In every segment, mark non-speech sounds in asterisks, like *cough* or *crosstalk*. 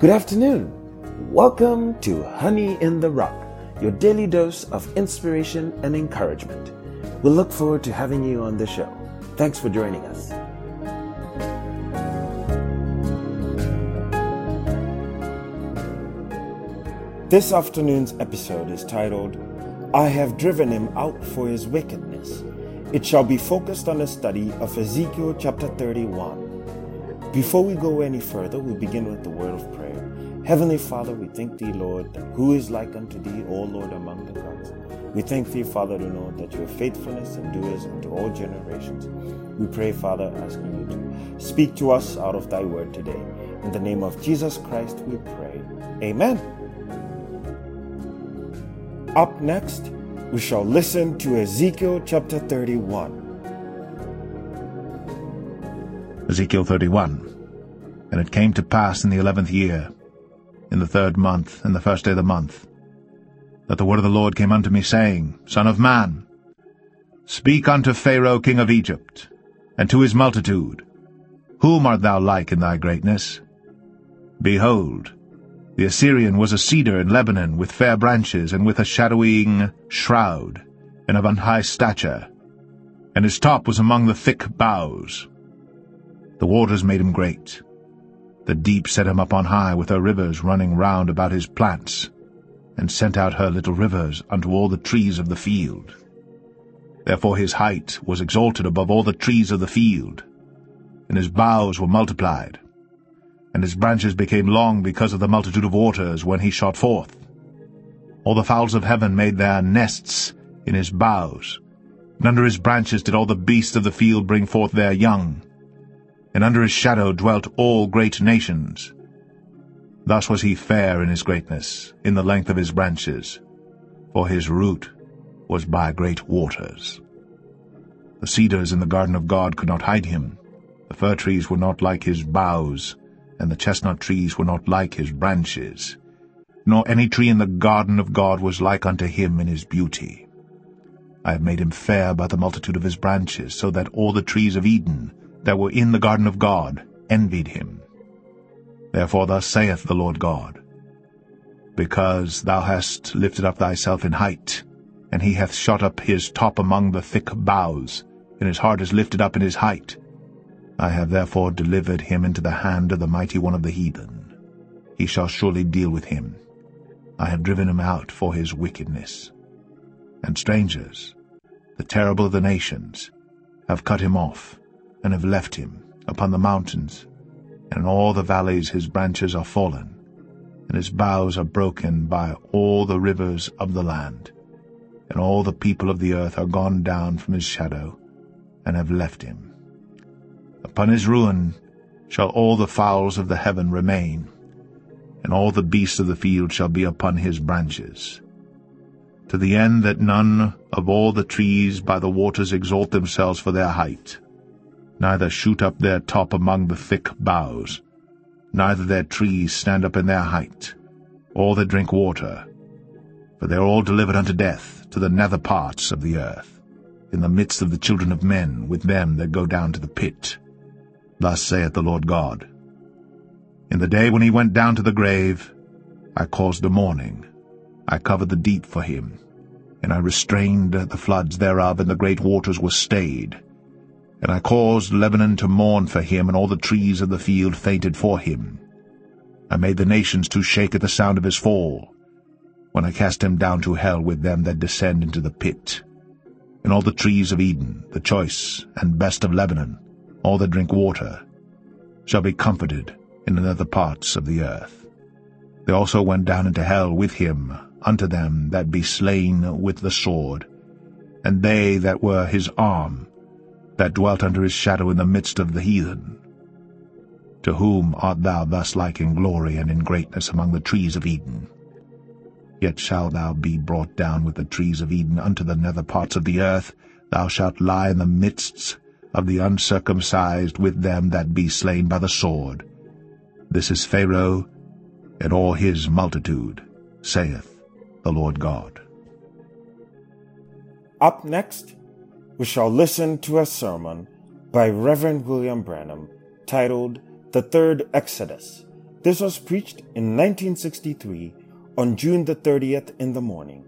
Good afternoon. Welcome to Honey in the Rock, your daily dose of inspiration and encouragement. We look forward to having you on the show. Thanks for joining us. This afternoon's episode is titled, I have driven him out for his wickedness. It shall be focused on a study of Ezekiel chapter 31. Before we go any further, we begin with the word of prayer. Heavenly Father, we thank thee, Lord, that who is like unto thee, O Lord, among the gods. We thank thee, Father, to know that your faithfulness endures unto all generations. We pray, Father, asking you to speak to us out of thy word today. In the name of Jesus Christ, we pray. Amen. Up next, we shall listen to Ezekiel chapter 31. Ezekiel 31. And it came to pass in the eleventh year, in the third month, in the first day of the month, that the word of the Lord came unto me, saying, Son of man, speak unto Pharaoh king of Egypt, and to his multitude, Whom art thou like in thy greatness? Behold, the Assyrian was a cedar in Lebanon, with fair branches, and with a shadowing shroud, and of an high stature, and his top was among the thick boughs. The waters made him great. The deep set him up on high, with her rivers running round about his plants, and sent out her little rivers unto all the trees of the field. Therefore his height was exalted above all the trees of the field, and his boughs were multiplied and his branches became long because of the multitude of waters when he shot forth. All the fowls of heaven made their nests in his boughs, and under his branches did all the beasts of the field bring forth their young, and under his shadow dwelt all great nations. Thus was he fair in his greatness, in the length of his branches, for his root was by great waters. The cedars in the garden of God could not hide him, the fir trees were not like his boughs, and the chestnut trees were not like his branches, nor any tree in the garden of God was like unto him in his beauty. I have made him fair by the multitude of his branches, so that all the trees of Eden that were in the garden of God envied him. Therefore thus saith the Lord God, Because thou hast lifted up thyself in height, and he hath shot up his top among the thick boughs, and his heart is lifted up in his height, I have therefore delivered him into the hand of the mighty one of the heathen. He shall surely deal with him. I have driven him out for his wickedness. And strangers, the terrible of the nations, have cut him off, and have left him upon the mountains, and in all the valleys his branches are fallen, and his boughs are broken by all the rivers of the land, and all the people of the earth are gone down from his shadow, and have left him. Upon his ruin shall all the fowls of the heaven remain, and all the beasts of the field shall be upon his branches, to the end that none of all the trees by the waters exalt themselves for their height, neither shoot up their top among the thick boughs, neither their trees stand up in their height, or they drink water, for they are all delivered unto death to the nether parts of the earth, in the midst of the children of men, with them that go down to the pit. Thus saith the Lord God. In the day when he went down to the grave, I caused a mourning. I covered the deep for him, and I restrained the floods thereof, and the great waters were stayed. And I caused Lebanon to mourn for him, and all the trees of the field fainted for him. I made the nations to shake at the sound of his fall, when I cast him down to hell with them that descend into the pit. And all the trees of Eden, the choice and best of Lebanon, all that drink water, shall be comforted in the nether parts of the earth. They also went down into hell with him unto them that be slain with the sword, and they that were his arm, that dwelt under his shadow in the midst of the heathen. To whom art thou thus like in glory and in greatness among the trees of Eden? Yet shalt thou be brought down with the trees of Eden unto the nether parts of the earth, thou shalt lie in the midst of the uncircumcised with them that be slain by the sword. This is Pharaoh and all his multitude, saith the Lord God. Up next, we shall listen to a sermon by Reverend William Branham titled The Third Exodus This was preached in 1963 on June the 30th in the morning.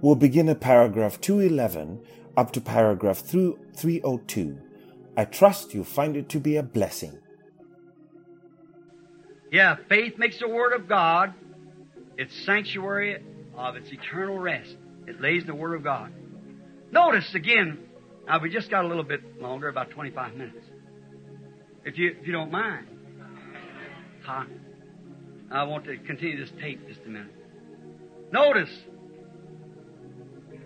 We'll begin at paragraph 211 up to paragraph 302. I trust you find it to be a blessing. Yeah, faith makes the Word of God its sanctuary of its eternal rest. It lays the Word of God. Notice again, now we just got a little bit longer, about 25 minutes. If you, if you don't mind. Huh? I want to continue this tape just a minute. Notice,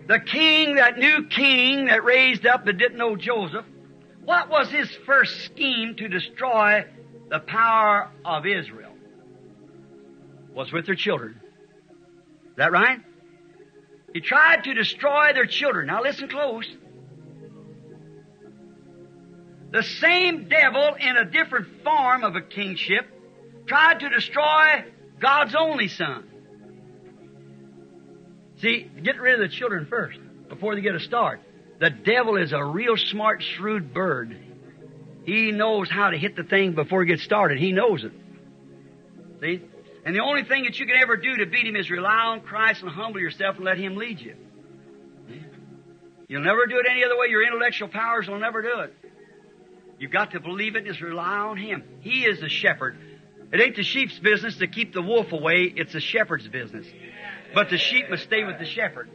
the king, that new king that raised up that didn't know Joseph, what was his first scheme to destroy the power of Israel? Was with their children. Is that right? He tried to destroy their children. Now listen close. The same devil in a different form of a kingship tried to destroy God's only son. See, get rid of the children first before they get a start. The devil is a real smart, shrewd bird. He knows how to hit the thing before it gets started. He knows it. See? And the only thing that you can ever do to beat him is rely on Christ and humble yourself and let him lead you. You'll never do it any other way. Your intellectual powers will never do it. You've got to believe it and just rely on him. He is the shepherd. It ain't the sheep's business to keep the wolf away, it's the shepherd's business. But the sheep must stay with the shepherd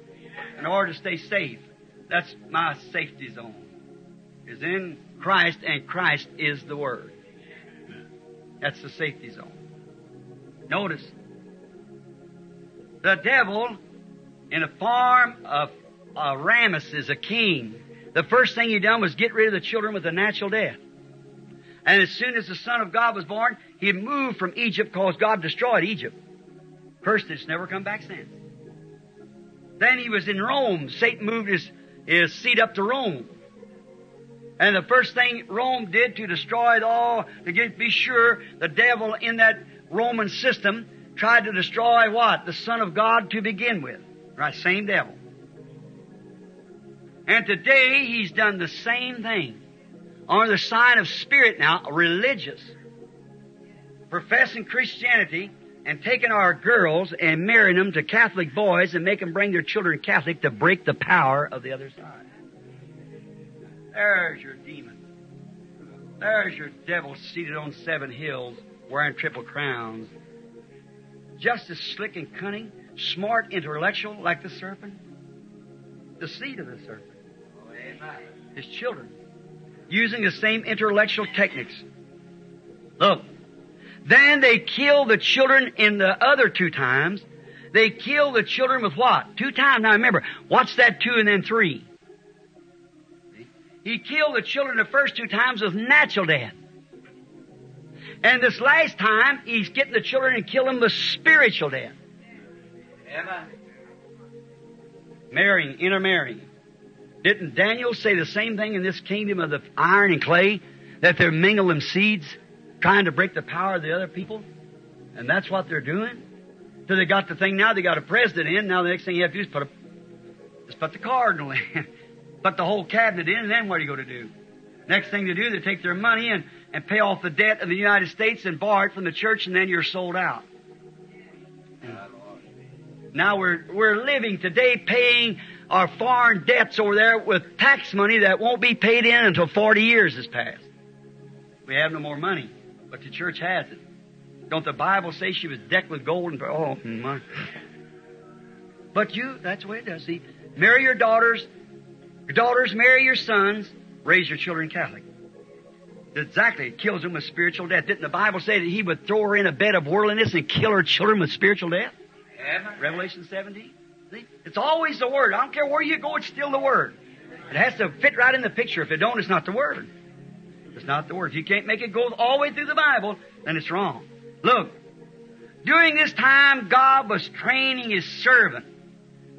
in order to stay safe. That's my safety zone. Is in Christ, and Christ is the Word. That's the safety zone. Notice, the devil, in the form of uh, Ramesses, a king, the first thing he done was get rid of the children with a natural death. And as soon as the Son of God was born, he moved from Egypt because God destroyed Egypt. Cursed it's never come back since. Then he was in Rome. Satan moved his, his seat up to Rome. And the first thing Rome did to destroy it all, to get, be sure the devil in that Roman system tried to destroy what? The Son of God to begin with. Right? Same devil. And today he's done the same thing. Under the sign of spirit now, religious. Professing Christianity and taking our girls and marrying them to Catholic boys and make them bring their children Catholic to break the power of the other side. There's your demon. There's your devil seated on seven hills wearing triple crowns. Just as slick and cunning, smart, intellectual like the serpent. The seed of the serpent. His children. Using the same intellectual techniques. Look. Then they kill the children in the other two times. They kill the children with what? Two times. Now remember, what's that two and then three? He killed the children the first two times with natural death. And this last time, he's getting the children and killing them with spiritual death. Amen. Marrying, intermarrying. Didn't Daniel say the same thing in this kingdom of the iron and clay? That they're mingling seeds, trying to break the power of the other people? And that's what they're doing? So they got the thing now, they got a president in, now the next thing you have to do is put a, just put the cardinal *laughs* in. put the whole cabinet in, and then what are you going to do? Next thing to do, they take their money and, and pay off the debt of the United States and borrow it from the church, and then you're sold out. Now we're, we're living today paying our foreign debts over there with tax money that won't be paid in until 40 years has passed. We have no more money, but the church has it. Don't the Bible say she was decked with gold and, oh my. But you, that's the way it does. See, marry your daughters, your daughters marry your sons, raise your children Catholic. Exactly. It kills them with spiritual death. Didn't the Bible say that he would throw her in a bed of worldliness and kill her children with spiritual death? Amen. Revelation 17. It's always the Word. I don't care where you go, it's still the Word. It has to fit right in the picture. If it don't, it's not the Word. It's not the Word. If you can't make it go all the way through the Bible, then it's wrong. Look, during this time, God was training His servant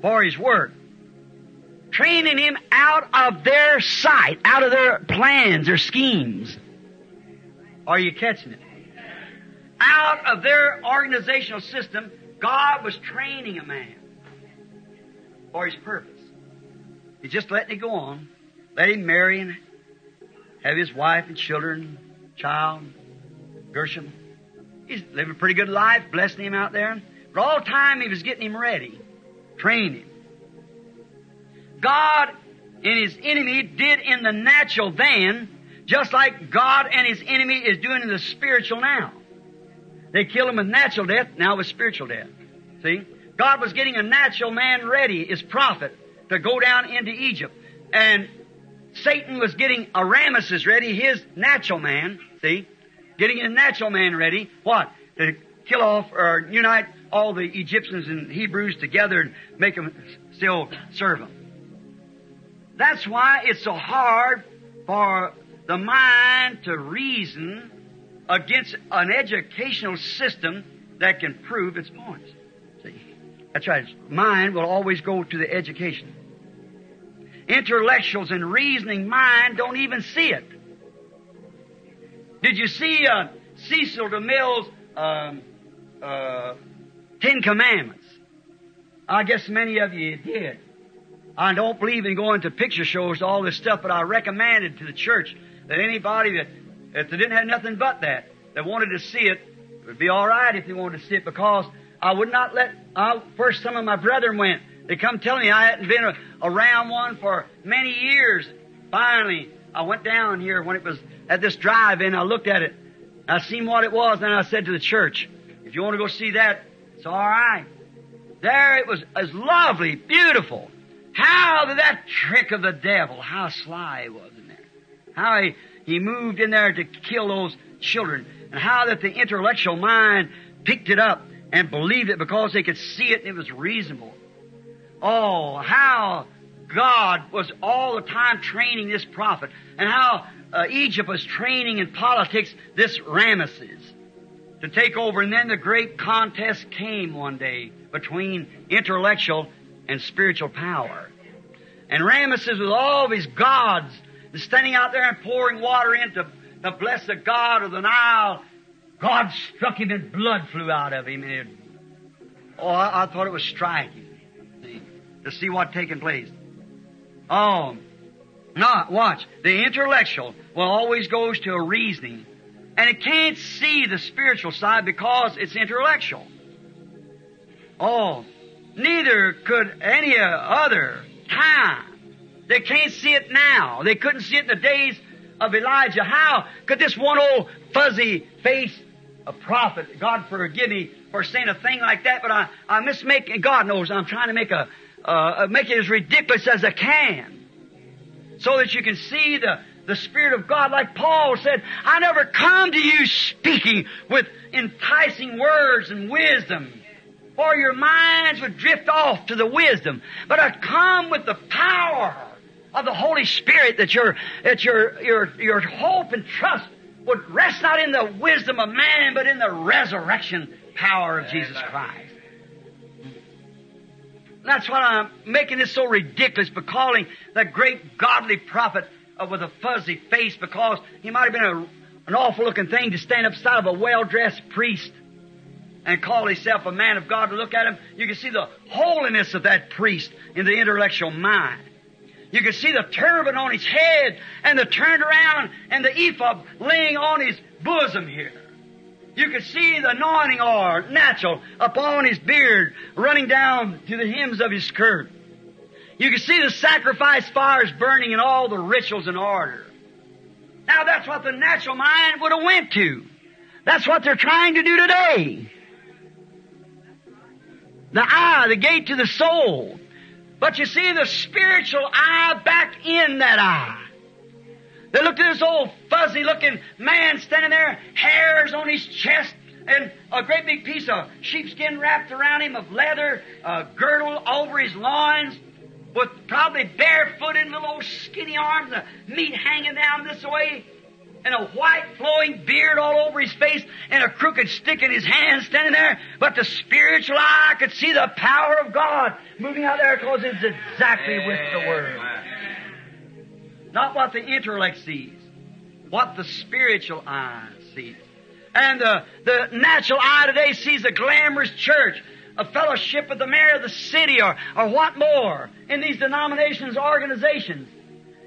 for His work. Training him out of their sight, out of their plans, their schemes. Are you catching it? Out of their organizational system, God was training a man for his purpose. He's just letting it go on. Let him marry and have his wife and children, child, Gershom. He's living a pretty good life, blessing him out there. But all the time he was getting him ready, training him. God and his enemy did in the natural then, just like God and his enemy is doing in the spiritual now. They killed him with natural death, now with spiritual death. See? God was getting a natural man ready, his prophet, to go down into Egypt. And Satan was getting Arameses ready, his natural man, see? Getting a natural man ready. What? To kill off or unite all the Egyptians and Hebrews together and make them still serve them. That's why it's so hard for the mind to reason against an educational system that can prove its points. That's right. Mind will always go to the education. Intellectuals and reasoning mind don't even see it. Did you see uh, Cecil DeMille's um, uh, Ten Commandments? I guess many of you did. I don't believe in going to picture shows, all this stuff, but I recommended to the church that anybody that, if they didn't have nothing but that, that wanted to see it, it would be all right if they wanted to see it because I would not let, first some of my brethren went. They come telling me I hadn't been a, around one for many years. Finally, I went down here when it was at this drive-in. I looked at it. I seen what it was, and I said to the church, if you want to go see that, it's all right. There it was, was lovely, beautiful. How did that trick of the devil, how sly he was in there. How he, he moved in there to kill those children. And how that the intellectual mind picked it up and believed it because they could see it and it was reasonable. Oh, how God was all the time training this prophet and how uh, Egypt was training in politics this Ramesses to take over. And then the great contest came one day between intellectual and spiritual power. And Ramesses with all his gods standing out there and pouring water in to, to bless the God of the Nile. God struck him and blood flew out of him. It, oh, I, I thought it was striking see, to see what taking place. Oh, not watch. The intellectual will always goes to a reasoning. And it can't see the spiritual side because it's intellectual. Oh, neither could any other time. They can't see it now. They couldn't see it in the days of Elijah. How could this one old fuzzy face a prophet, God forgive me for saying a thing like that, but I, I mismake, God knows I'm trying to make a, uh, make it as ridiculous as I can. So that you can see the, the Spirit of God, like Paul said, I never come to you speaking with enticing words and wisdom for your minds would drift off to the wisdom. But I come with the power of the Holy Spirit that your, that your, your, your hope and trust would rest not in the wisdom of man, but in the resurrection power of Jesus Christ. That's why I'm making this so ridiculous by calling the great godly prophet uh, with a fuzzy face because he might have been a, an awful looking thing to stand upside of a well dressed priest and call himself a man of God to look at him, you can see the holiness of that priest in the intellectual mind. You can see the turban on his head and the turned around and the ephod laying on his bosom here. You can see the anointing oil, natural, upon his beard, running down to the hems of his skirt. You can see the sacrifice fires burning and all the rituals in order. Now that's what the natural mind would have went to. That's what they're trying to do today. The eye, the gate to the soul. But you see the spiritual eye back in that eye. They looked at this old fuzzy looking man standing there, hairs on his chest, and a great big piece of sheepskin wrapped around him of leather, a girdle over his loins, with probably barefooted little old skinny arms, the meat hanging down this way, and a white flowing beard all over his face and a crooked stick in his hand standing there. But the spiritual eye could see the power of God moving out there because it's exactly with the Word. Not what the intellect sees, what the spiritual eye sees. And the, the natural eye today sees a glamorous church, a fellowship with the mayor of the city or, or what more in these denominations, organizations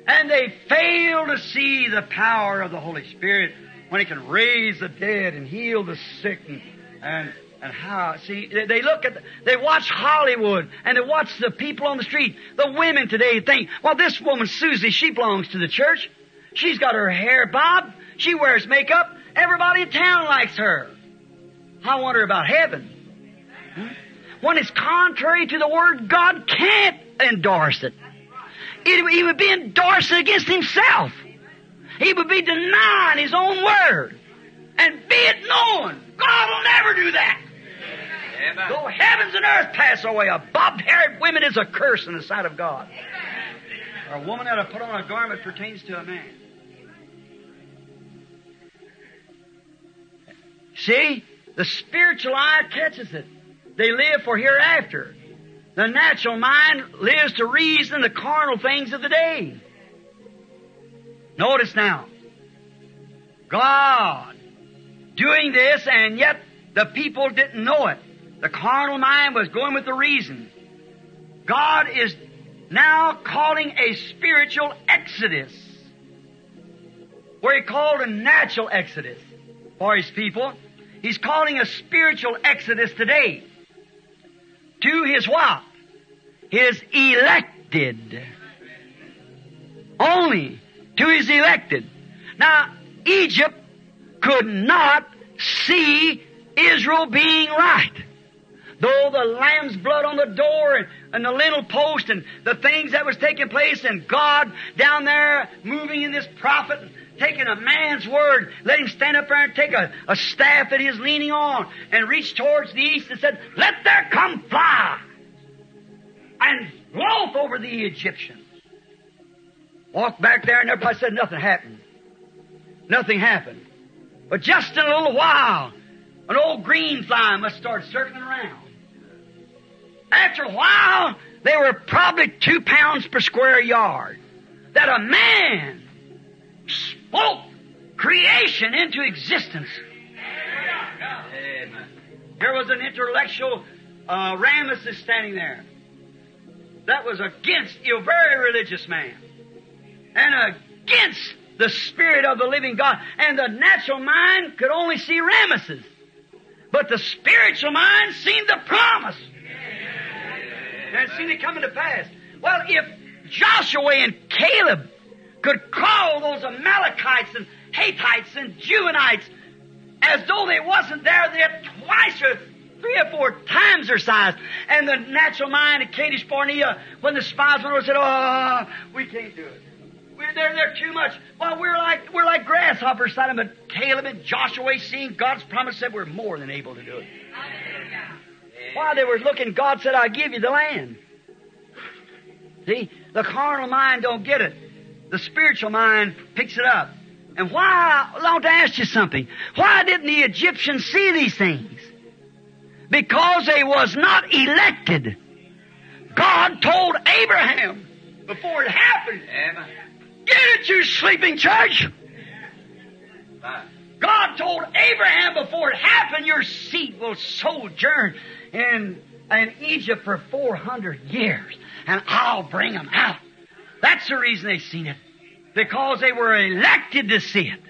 and they fail to see the power of the Holy Spirit when He can raise the dead and heal the sick and, and, and how, see, they, look at, the, they watch Hollywood and they watch the people on the street. The women today think, well, this woman, Susie, she belongs to the church. She's got her hair bobbed. She wears makeup. Everybody in town likes her. I wonder about heaven. Hmm? When it's contrary to the Word, God can't endorse it. It, he would be endorsing against himself. He would be denying his own word. And be it known, God will never do that. Amen. Though heavens and earth pass away, a bobbed-haired woman is a curse in the sight of God. Or a woman that will put on a garment pertains to a man. See? The spiritual eye catches it. They live for hereafter. The natural mind lives to reason the carnal things of the day. Notice now. God doing this and yet the people didn't know it. The carnal mind was going with the reason. God is now calling a spiritual exodus. Where he called a natural exodus for his people. He's calling a spiritual exodus today to his what? His elected. Only to his elected. Now, Egypt could not see Israel being right. Though the lamb's blood on the door and, and the lintel post and the things that was taking place and God down there moving in this prophet taking a man's word, let him stand up there and take a, a staff that he's leaning on and reach towards the east and said, Let there come fire and loaf over the Egyptians. Walked back there and everybody said nothing happened. Nothing happened. But just in a little while, an old green fly must start circling around. After a while, they were probably two pounds per square yard. That a man spoke creation into existence. There was an intellectual uh, Ramesses standing there. That was against a very religious man. And against the Spirit of the living God. And the natural mind could only see Ramesses. But the spiritual mind seen the promise. And seen it coming to pass. Well, if Joshua and Caleb could call those Amalekites and Hittites and Juanites as though they wasn't there, they're twice or three or four times their size. And the natural mind of Kadesh Barnea, when the spies went over, said, "Oh, we can't do it. We're there, they're too much. Well, we're like we're like grasshoppers of them. Caleb and Joshua, seeing God's promise, said we're more than able to do it. While they were looking, God said, "I'll give you the land." See, the carnal mind don't get it. The spiritual mind picks it up. And why, I want to ask you something. Why didn't the Egyptians see these things? Because they was not elected. God told Abraham before it happened. Amen. Get it, you sleeping church! God told Abraham before it happened, your seed will sojourn in, in Egypt for 400 years, and I'll bring them out. That's the reason they seen it. Because they were elected to see it.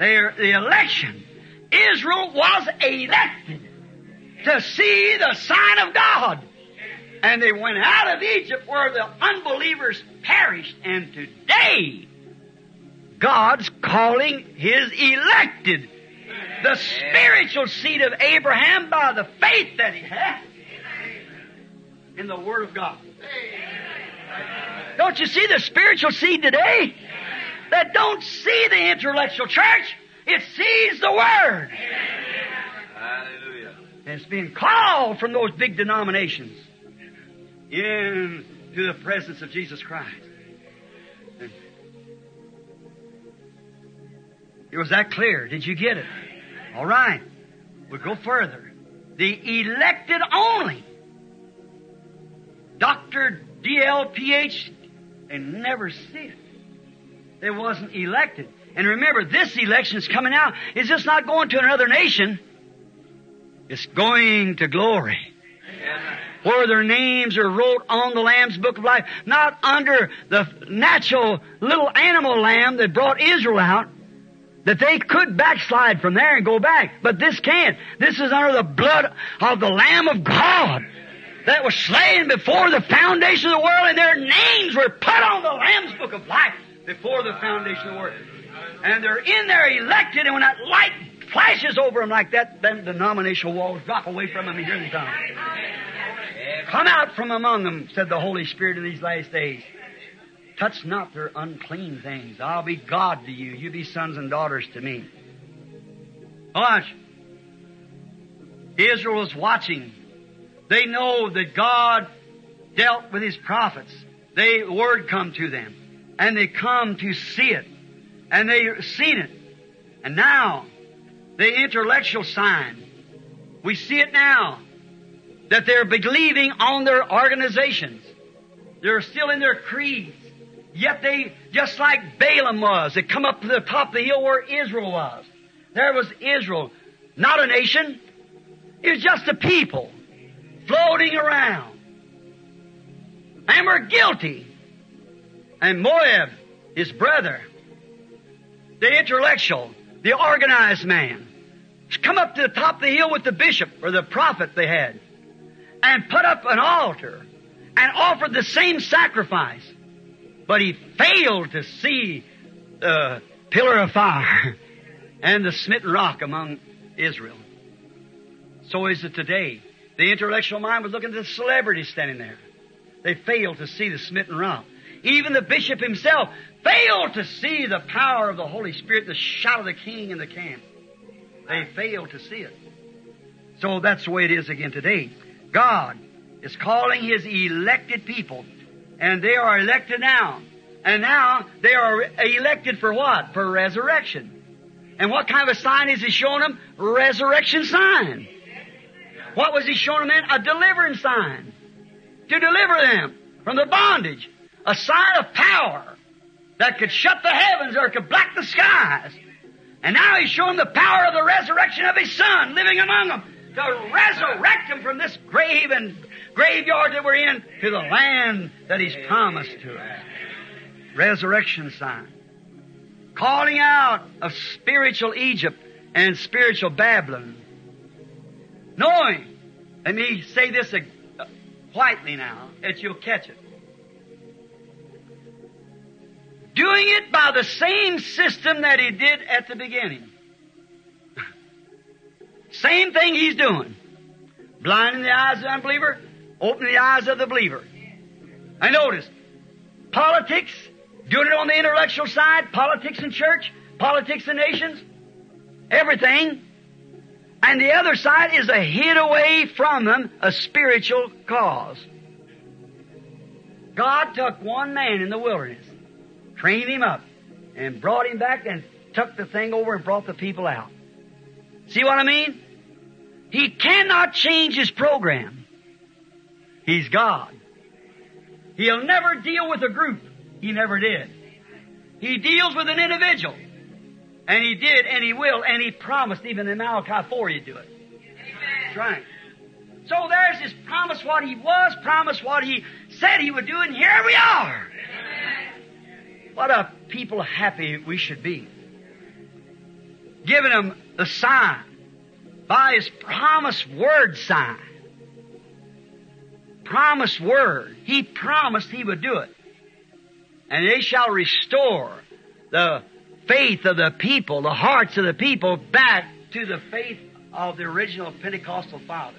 Amen. The election. Israel was elected to see the sign of God. And they went out of Egypt where the unbelievers perished. And today, God's calling His elected, the spiritual seed of Abraham by the faith that he had in the Word of God. Don't you see the spiritual seed today? That don't see the intellectual church. It sees the Word. Hallelujah. And it's being called from those big denominations into the presence of Jesus Christ. It was that clear. Did you get it? All right. We'll go further. The elected only. Dr. DLPH, they never see it. They wasn't elected. And remember, this election is coming out. It's just not going to another nation. It's going to glory. Where their names are wrote on the Lamb's Book of Life, not under the natural little animal lamb that brought Israel out, that they could backslide from there and go back, but this can't. This is under the blood of the Lamb of God that was slain before the foundation of the world, and their names were put on the Lamb's Book of Life before the foundation of the world. And they're in there elected, and when that light flashes over them like that, then the denominational walls drop away from them and hear them come. Come out from among them, said the Holy Spirit in these last days. Touch not their unclean things. I'll be God to you. You be sons and daughters to me. Watch. Israel is watching. They know that God dealt with His prophets. They word come to them, and they come to see it, and they seen it, and now the intellectual sign. We see it now that they're believing on their organizations. They're still in their creeds. Yet they, just like Balaam was, they come up to the top of the hill where Israel was. There was Israel, not a nation. It was just a people floating around. And we're guilty. And Moab, his brother, the intellectual, the organized man, come up to the top of the hill with the bishop or the prophet they had and put up an altar and offered the same sacrifice. But he failed to see the pillar of fire *laughs* and the smitten rock among Israel. So is it today. The intellectual mind was looking at the celebrities standing there. They failed to see the smitten rock. Even the bishop himself failed to see the power of the Holy Spirit, the shout of the king in the camp. They failed to see it. So that's the way it is again today. God is calling His elected people, and they are elected now. And now they are elected for what? For resurrection. And what kind of a sign is He showing them? Resurrection sign. What was He showing them? A deliverance sign. To deliver them from the bondage. A sign of power that could shut the heavens or could black the skies. And now He's showing the power of the resurrection of His Son living among them to resurrect them from this grave and graveyard that we're in to the land that He's promised to us. Resurrection sign. Calling out of spiritual Egypt and spiritual Babylon. Knowing, let me say this quietly uh, now, that you'll catch it. Doing it by the same system that he did at the beginning. *laughs* Same thing he's doing. Blinding the eyes of the unbeliever, opening the eyes of the believer. I notice, politics, doing it on the intellectual side, politics in church, politics in nations, everything. And the other side is a hid away from them, a spiritual cause. God took one man in the wilderness, trained him up, and brought him back and took the thing over and brought the people out. See what I mean? He cannot change his program. He's God. He'll never deal with a group. He never did. He deals with an individual. And he did, and he will, and he promised even in Malachi 4 he'd do it. That's right. So there's his promise what he was, promise what he said he would do, and here we are. What a people happy we should be. Giving him the sign by his promised word sign. Promise word. He promised he would do it. And they shall restore the faith of the people, the hearts of the people back to the faith of the original Pentecostal fathers.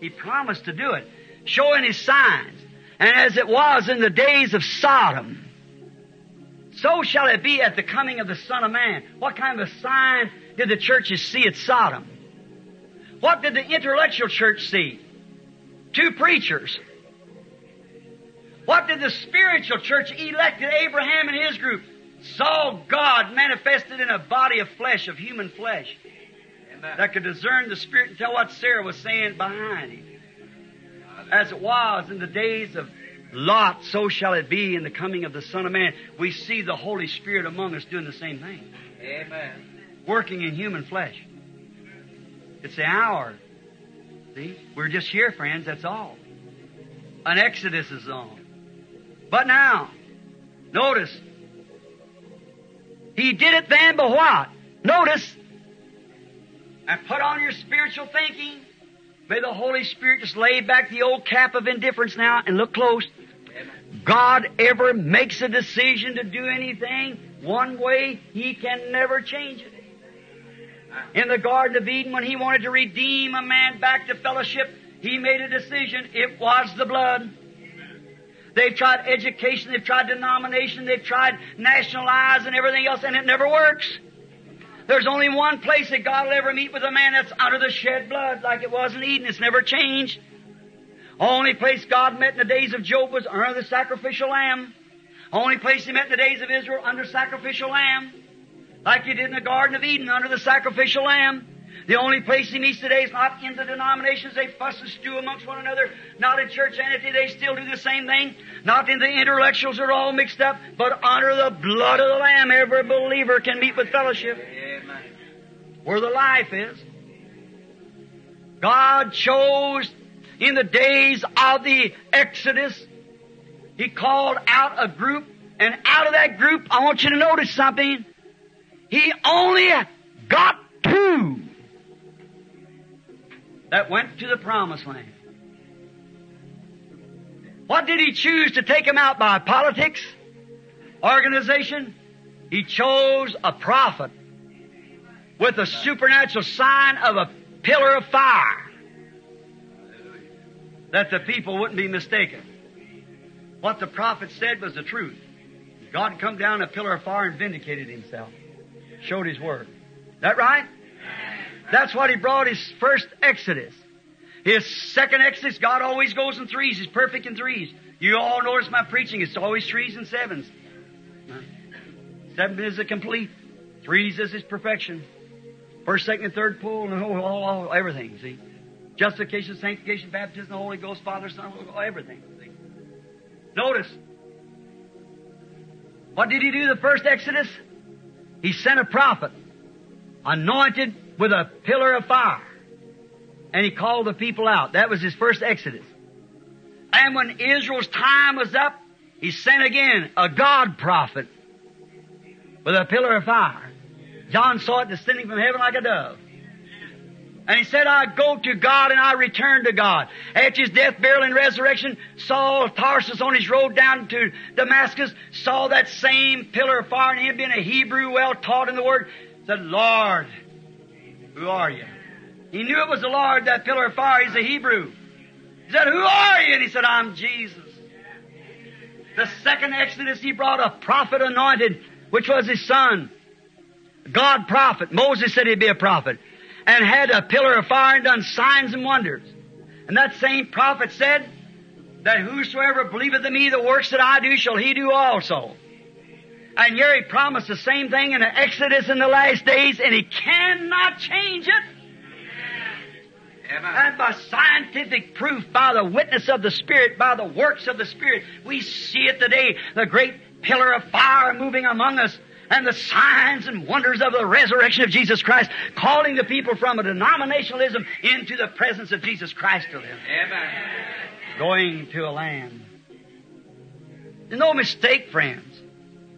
He promised to do it, showing his signs. And as it was in the days of Sodom, so shall it be at the coming of the Son of Man. What kind of a sign did the churches see at Sodom? What did the intellectual church see? Two preachers. What did the spiritual church elected Abraham and his group? Saw God manifested in a body of flesh, of human flesh, Amen. that could discern the spirit and tell what Sarah was saying behind him. As it was in the days of Lot, so shall it be in the coming of the Son of Man. We see the Holy Spirit among us doing the same thing. Amen. Working in human flesh. It's the hour. See? We're just here, friends, that's all. An exodus is on. But now, notice, He did it then, but what? Notice, and put on your spiritual thinking. May the Holy Spirit just lay back the old cap of indifference now and look close. God ever makes a decision to do anything one way, He can never change it. In the Garden of Eden, when He wanted to redeem a man back to fellowship, He made a decision. It was the blood. They've tried education, they've tried denomination, they've tried nationalize and everything else, and it never works. There's only one place that God will ever meet with a man that's under the shed blood, like it was in Eden. It's never changed. Only place God met in the days of Job was under the sacrificial lamb. Only place He met in the days of Israel under sacrificial lamb. Like He did in the Garden of Eden under the sacrificial lamb. The only place He meets today is not in the denominations. They fuss and stew amongst one another. Not in church entity. They still do the same thing. Not in the intellectuals are all mixed up. But under the blood of the Lamb, every believer can meet with fellowship. Where the life is. God chose in the days of the Exodus, He called out a group, and out of that group, I want you to notice something. He only got that went to the promised land. What did He choose to take them out by? Politics? Organization? He chose a prophet with a supernatural sign of a pillar of fire that the people wouldn't be mistaken. What the prophet said was the truth. God come down a pillar of fire and vindicated himself. Showed his word. That right? That's what he brought his first exodus. His second exodus, God always goes in threes. He's perfect in threes. You all notice my preaching, it's always threes and sevens. Seven is a complete. Threes is his perfection. First, second, and third pull, and all, all, all, everything, see? Justification, sanctification, baptism, the Holy Ghost, Father, Son, everything. See? Notice. What did he do the first Exodus? He sent a prophet, anointed with a pillar of fire. And he called the people out. That was his first Exodus. And when Israel's time was up, he sent again a God prophet with a pillar of fire. John saw it descending from heaven like a dove. And he said, I go to God and I return to God. After his death, burial, and resurrection, Saul of Tarsus on his road down to Damascus saw that same pillar of fire and him being a Hebrew well taught in the Word, said, Lord, who are you? He knew it was the Lord, that pillar of fire. He's a Hebrew. He said, Who are you? And he said, I'm Jesus. The second Exodus, he brought a prophet anointed, which was his son. God prophet. Moses said he'd be a prophet. And had a pillar of fire and done signs and wonders. And that same prophet said that whosoever believeth in me, the works that I do shall he do also. And here he promised the same thing in the Exodus in the last days, and he cannot change it. And by scientific proof, by the witness of the Spirit, by the works of the Spirit, we see it today, the great pillar of fire moving among us, and the signs and wonders of the resurrection of Jesus Christ, calling the people from a denominationalism into the presence of Jesus Christ to them. Amen. Going to a land. No mistake, friends.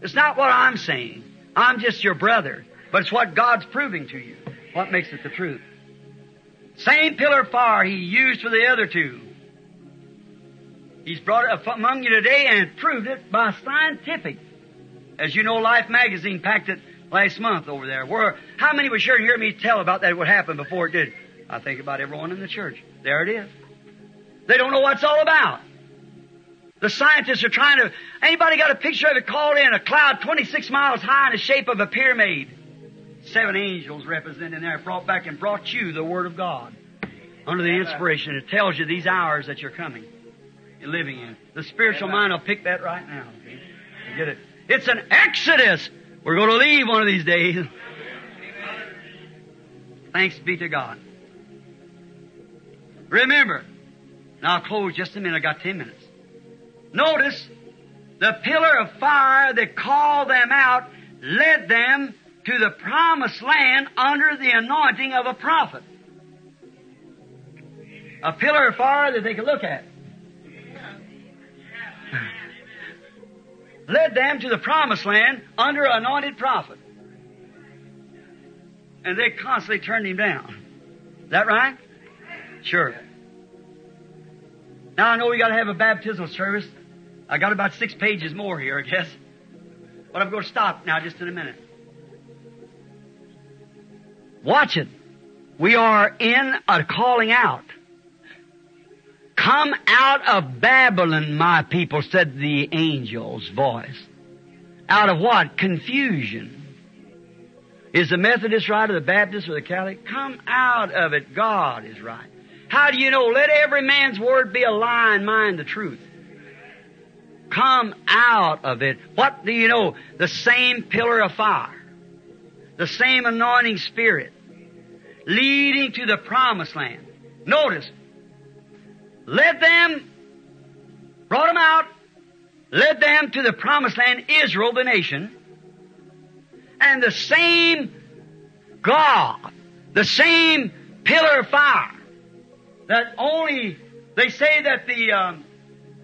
It's not what I'm saying. I'm just your brother. But it's what God's proving to you. What makes it the truth. Same pillar fire he used for the other two. He's brought it among you today and proved it by scientific. As you know, Life magazine packed it last month over there. Where how many was sure to hear me tell about that what happened before it did? I think about everyone in the church. There it is. They don't know what it's all about. The scientists are trying to. Anybody got a picture of it called in? A cloud 26 miles high in the shape of a pyramid. Seven angels represented there brought back and brought you the Word of God under the inspiration. It tells you these hours that you're coming, you're living in. The spiritual mind will pick that right now. You get it? It's an exodus. We're going to leave one of these days. Thanks be to God. Remember, now I'll close just a minute. I got ten minutes. Notice the pillar of fire that called them out led them to the promised land under the anointing of a prophet. A pillar of fire that they could look at. led them to the promised land under an anointed prophet. And they constantly turned him down. Is that right? Sure. Now I know we got to have a baptismal service. I got about six pages more here, I guess. But I'm going to stop now just in a minute. Watch it. We are in a calling out. Come out of Babylon, my people, said the angel's voice. Out of what? Confusion. Is the Methodist right or the Baptist or the Catholic? Come out of it. God is right. How do you know? Let every man's word be a lie and mine the truth. Come out of it. What do you know? The same pillar of fire. The same anointing spirit. Leading to the promised land. Notice, led them, brought them out, led them to the promised land, Israel, the nation, and the same God, the same pillar of fire, that only, they say that the, um,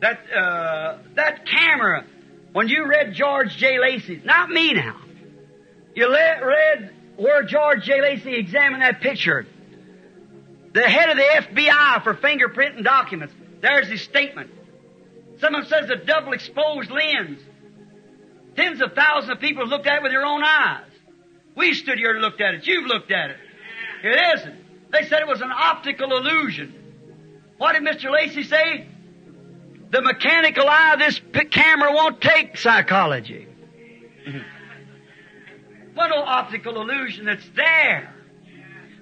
that, uh, that camera, when you read George J. Lacy, not me now, you read where George J. Lacy examined that picture, the head of the FBI for fingerprinting documents. There's his statement. Someone says a double exposed lens. Tens of thousands of people looked at it with their own eyes. We stood here and looked at it. You've looked at it. It isn't. They said it was an optical illusion. What did Mr. Lacy say? The mechanical eye of this camera won't take psychology. what no optical illusion that's there.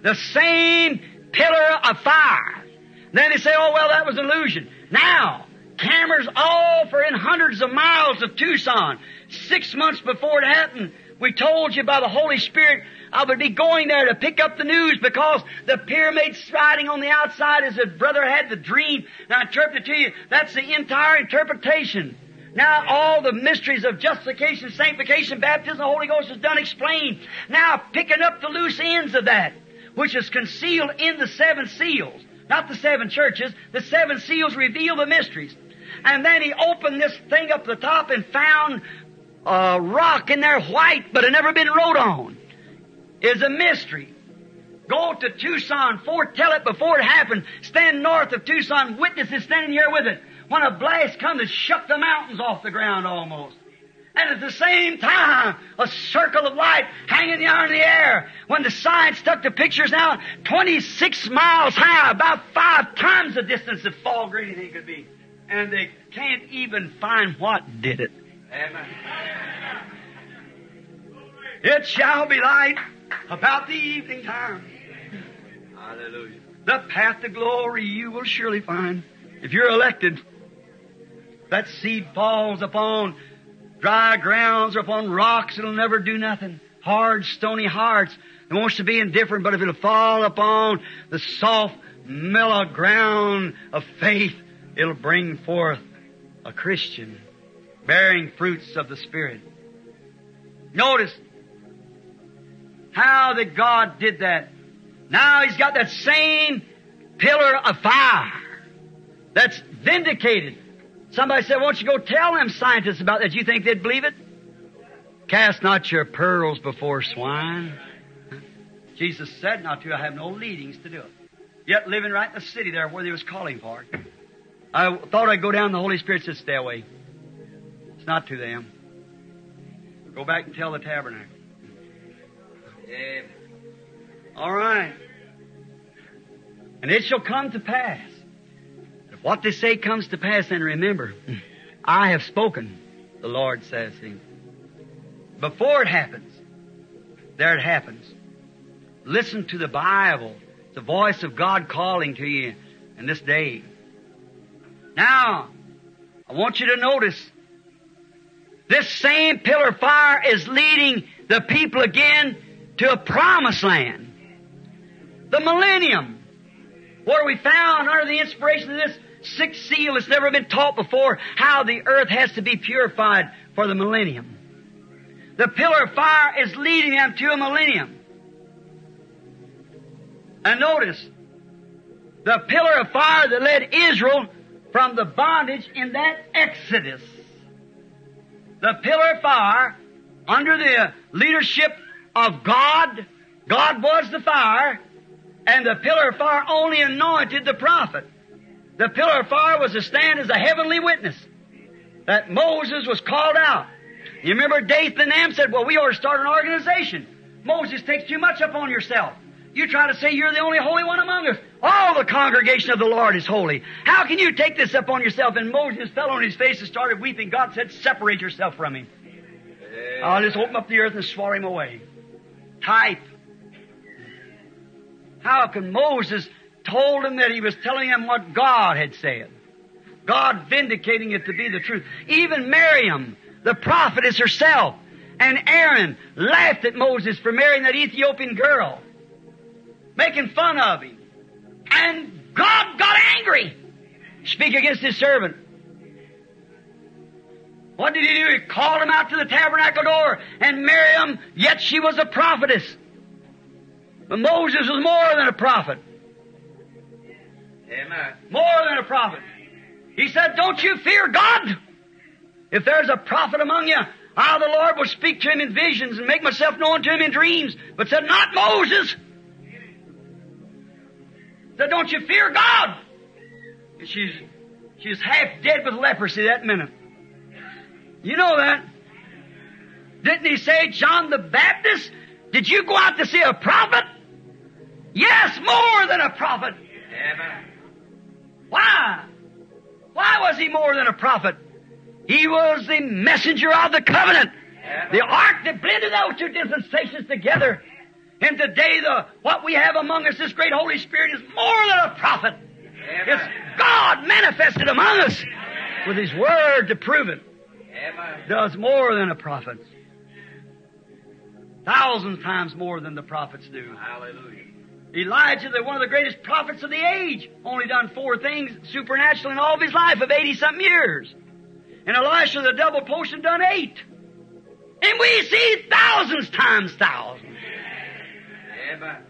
The same pillar of fire. Then they say, oh, well, that was an illusion. Now, cameras all for in hundreds of miles of Tucson. Six months before it happened, we told you by the Holy Spirit I would be going there to pick up the news because the pyramid riding on the outside as a brother had the dream. Now I interpret it to you, that's the entire interpretation. Now all the mysteries of justification, sanctification, baptism, the Holy Ghost is done explained. Now picking up the loose ends of that which is concealed in the seven seals. Not the seven churches. The seven seals reveal the mysteries. And then he opened this thing up the top and found a rock in there white, but it never been wrote on. Is a mystery. Go to Tucson, foretell it before it happened. Stand north of Tucson, witnesses standing here with it. When a blast comes, it shook the mountains off the ground almost and at the same time, a circle of light hanging down in the air. When the science took the pictures now, 26 miles high, about five times the distance that fall green anything could be. And they can't even find what did it. Amen. It shall be light about the evening time. Hallelujah. The path to glory you will surely find. If you're elected, that seed falls upon dry grounds or upon rocks, it'll never do nothing. Hard, stony hearts. It wants to be indifferent, but if it'll fall upon the soft, mellow ground of faith, it'll bring forth a Christian bearing fruits of the Spirit. Notice how that God did that. Now He's got that same pillar of fire that's vindicated. Somebody said, won't you go tell them scientists about that? You think they'd believe it? Cast not your pearls before swine. Jesus said not to. I have no leadings to do it. Yet living right in the city there where they was calling for it. I thought I'd go down. The Holy Spirit said, stay away. It's not to them. Go back and tell the tabernacle. All right. And it shall come to pass if what they say comes to pass, then remember, I have spoken, the Lord says. Before it happens, there it happens. Listen to the Bible. The voice of God calling to you in this day. Now, I want you to notice this same pillar fire is leading the people again to a promised land. The millennium. Where we found under the inspiration of this sixth seal, it's never been taught before how the earth has to be purified for the millennium. The pillar of fire is leading them to a millennium. And notice, the pillar of fire that led Israel from the bondage in that Exodus. The pillar of fire under the leadership of God God was the fire, and the pillar of fire only anointed the prophet. The pillar of fire was to stand as a heavenly witness that Moses was called out. You remember Dathan and them said, well, we ought to start an organization. Moses takes too much upon yourself. You try to say you're the only holy one among us. All the congregation of the Lord is holy. How can you take this upon yourself? And Moses fell on his face and started weeping. God said, separate yourself from him. I'll just open up the earth and swallow him away. Type. How can Moses told him that he was telling him what God had said? God vindicating it to be the truth. Even Miriam, the prophetess herself, and Aaron laughed at Moses for marrying that Ethiopian girl, making fun of him. And God got angry. Speak against his servant. What did he do? He called him out to the tabernacle door, and Miriam, yet she was a prophetess. But Moses was more than a prophet. Amen. More than a prophet. He said, Don't you fear God? If there's a prophet among you, I, the Lord, will speak to him in visions and make myself known to him in dreams. But said, Not Moses. Said, Don't you fear God? And she's, she's half dead with leprosy that minute. You know that. Didn't he say, John the Baptist, did you go out to see a prophet? Yes, more than a prophet. Why? Why was he more than a prophet? He was the messenger of the covenant. The ark that blended those two dispensations together. And today the, what we have among us, this great Holy Spirit, is more than a prophet. It's God manifested among us with His Word to prove it. Does more than a prophet. Thousands times more than the prophets do. Hallelujah. Elijah, the, one of the greatest prophets of the age, only done four things supernatural in all of his life of 80 something years. And Elisha, the double portion, done eight. And we see thousands times thousands.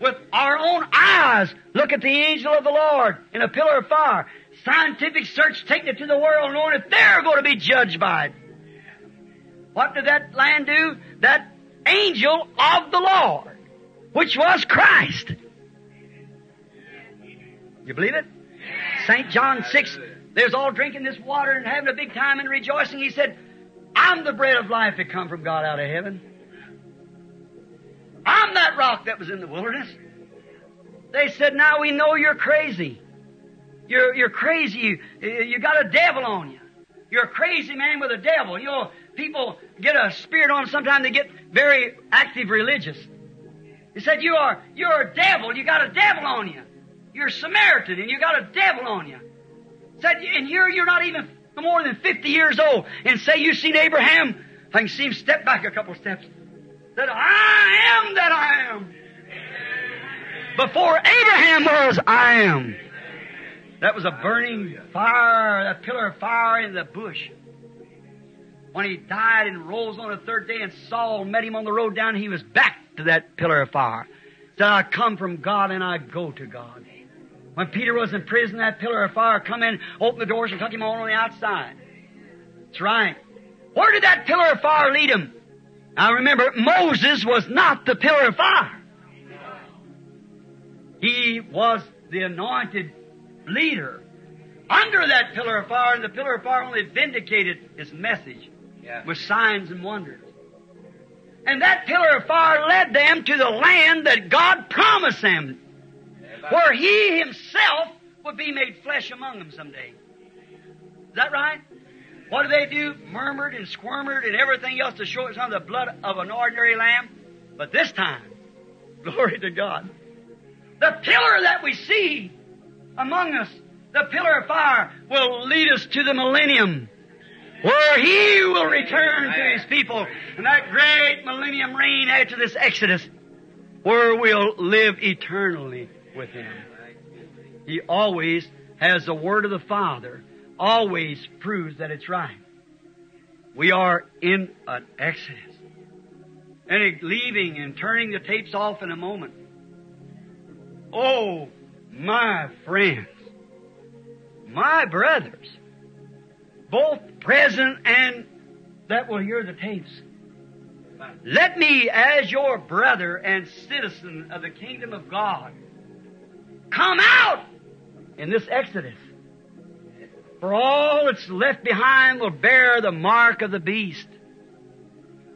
With our own eyes, look at the angel of the Lord in a pillar of fire. Scientific search taking it to the world, knowing that they're going to be judged by it. What did that land do? That angel of the Lord, which was Christ. You believe it? St. John 6, they was all drinking this water and having a big time and rejoicing. He said, I'm the bread of life that come from God out of heaven. I'm that rock that was in the wilderness. They said, now we know you're crazy. You're, you're crazy. You, you got a devil on you. You're a crazy man with a devil. You know, people get a spirit on them. Sometimes they get very active religious. He said, you are, you're a devil. You got a devil on you. You're Samaritan and you got a devil on you. Said, and here you're not even more than 50 years old. And say you seen Abraham. I can see him step back a couple steps. That I am that I am. Before Abraham was, I am. That was a burning fire, that pillar of fire in the bush. When he died and rose on the third day and Saul met him on the road down, he was back to that pillar of fire. Said, I come from God and I go to God. When Peter was in prison, that pillar of fire come in, opened the doors and took him on on the outside. That's right. Where did that pillar of fire lead him? Now remember, Moses was not the pillar of fire. He was the anointed leader under that pillar of fire, and the pillar of fire only vindicated his message Yeah. with signs and wonders. And that pillar of fire led them to the land that God promised them, where He Himself would be made flesh among them someday. Is that right? What did they do? Murmured and squirmed and everything else to show it's not the blood of an ordinary lamb. But this time, *laughs* glory to God. The pillar that we see among us, the pillar of fire, will lead us to the millennium, where He will return to His people, and that great millennium reign after this Exodus, where we'll live eternally with Him. He always has the word of the Father, always proves that it's right. We are in an Exodus. And leaving and turning the tapes off in a moment. Oh, my friends, my brothers, both present and that will hear the tapes. Let me, as your brother and citizen of the kingdom of God, come out in this Exodus. For all that's left behind will bear the mark of the beast.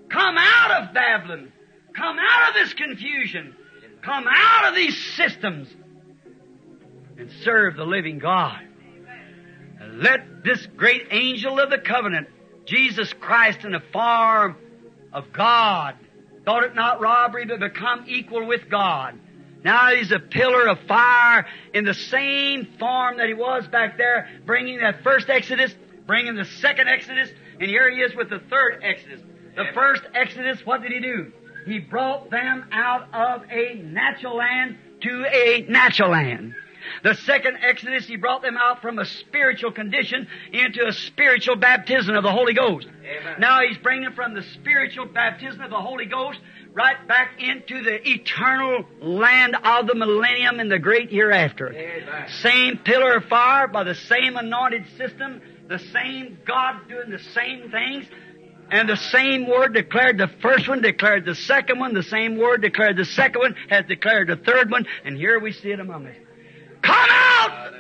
Come out of Babylon. Come out of this confusion. Come out of these systems and serve the living God. Let this great angel of the covenant, Jesus Christ in the form of God, thought it not robbery to become equal with God. Now he's a pillar of fire in the same form that he was back there, bringing that first Exodus, bringing the second Exodus, and here he is with the third Exodus. The first Exodus, what did he do? He brought them out of a natural land to a natural land. The second Exodus, he brought them out from a spiritual condition into a spiritual baptism of the Holy Ghost. Amen. Now he's bringing from the spiritual baptism of the Holy Ghost right back into the eternal land of the millennium and the great hereafter. Amen. Same pillar of fire by the same anointed system, the same God doing the same things, and the same word declared the first one, declared the second one, the same word declared the second one, has declared the third one, and here we see it among us. Come out!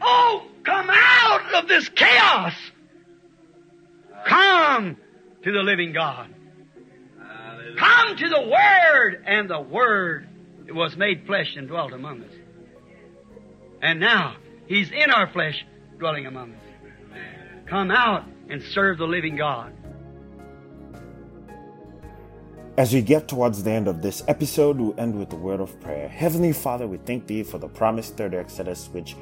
Oh, come out of this chaos! Come to the living God. Come to the Word, and the Word was made flesh and dwelt among us. And now, He's in our flesh, dwelling among us. Come out and serve the living God. As we get towards the end of this episode, we'll end with a word of prayer. Heavenly Father, we thank Thee for the promised third Exodus, which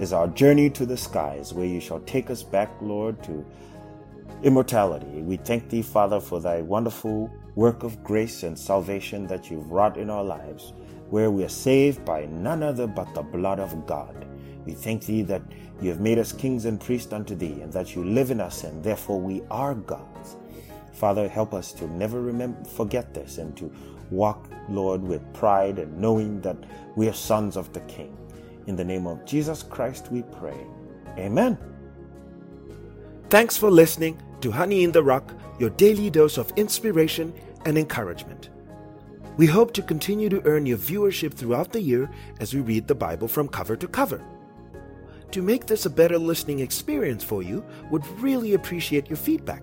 is our journey to the skies, where You shall take us back, Lord, to immortality. We thank Thee, Father, for Thy wonderful work of grace and salvation that You've wrought in our lives, where we are saved by none other but the blood of God. We thank Thee that You have made us kings and priests unto Thee, and that You live in us, and therefore we are God's. Father, help us to never remember, forget this and to walk, Lord, with pride and knowing that we are sons of the King. In the name of Jesus Christ we pray. Amen. Thanks for listening to Honey in the Rock, your daily dose of inspiration and encouragement. We hope to continue to earn your viewership throughout the year as we read the Bible from cover to cover. To make this a better listening experience for you, would really appreciate your feedback.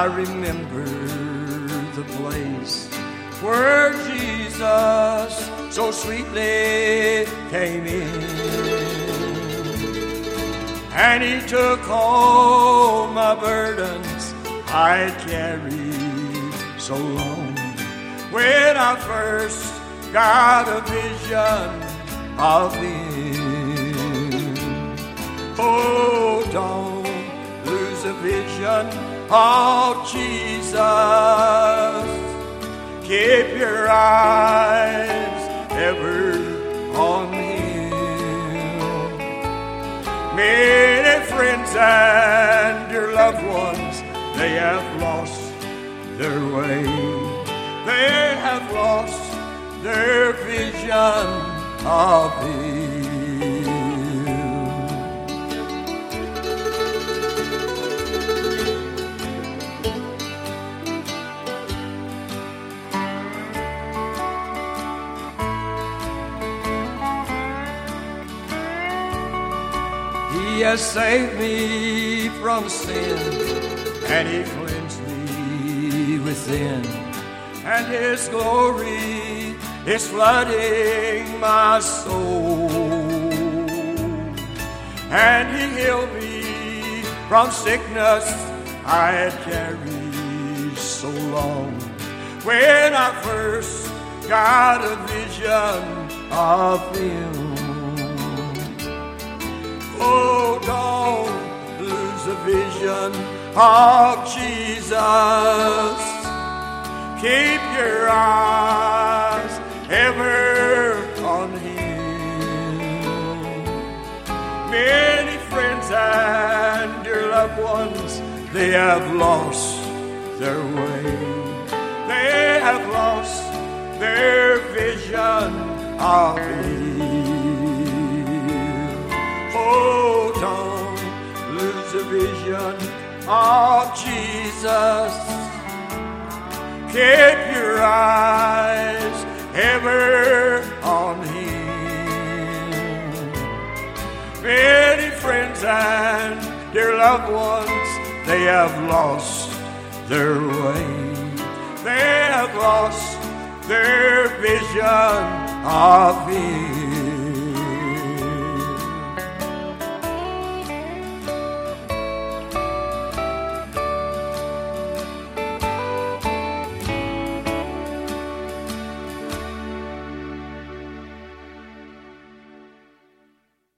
I remember the place where Jesus so sweetly came in. And he took all my burdens I carried so long. When I first got a vision of him. Oh, don't lose a vision of Jesus. Keep your eyes ever on Him. Many friends and your loved ones, they have lost their way. They have lost their vision of Him. He has saved me from sin, and He cleansed me within. And His glory is flooding my soul. And He healed me from sickness I had carried so long. when I first got a vision of him. Oh, don't lose a vision of Jesus. Keep your eyes ever on him. Many friends and your loved ones, they have lost their way. They have lost their vision of him. Oh, don't lose a vision of Jesus. Keep your eyes ever on him. Many friends and dear loved ones, they have lost their way. They have lost their vision of him.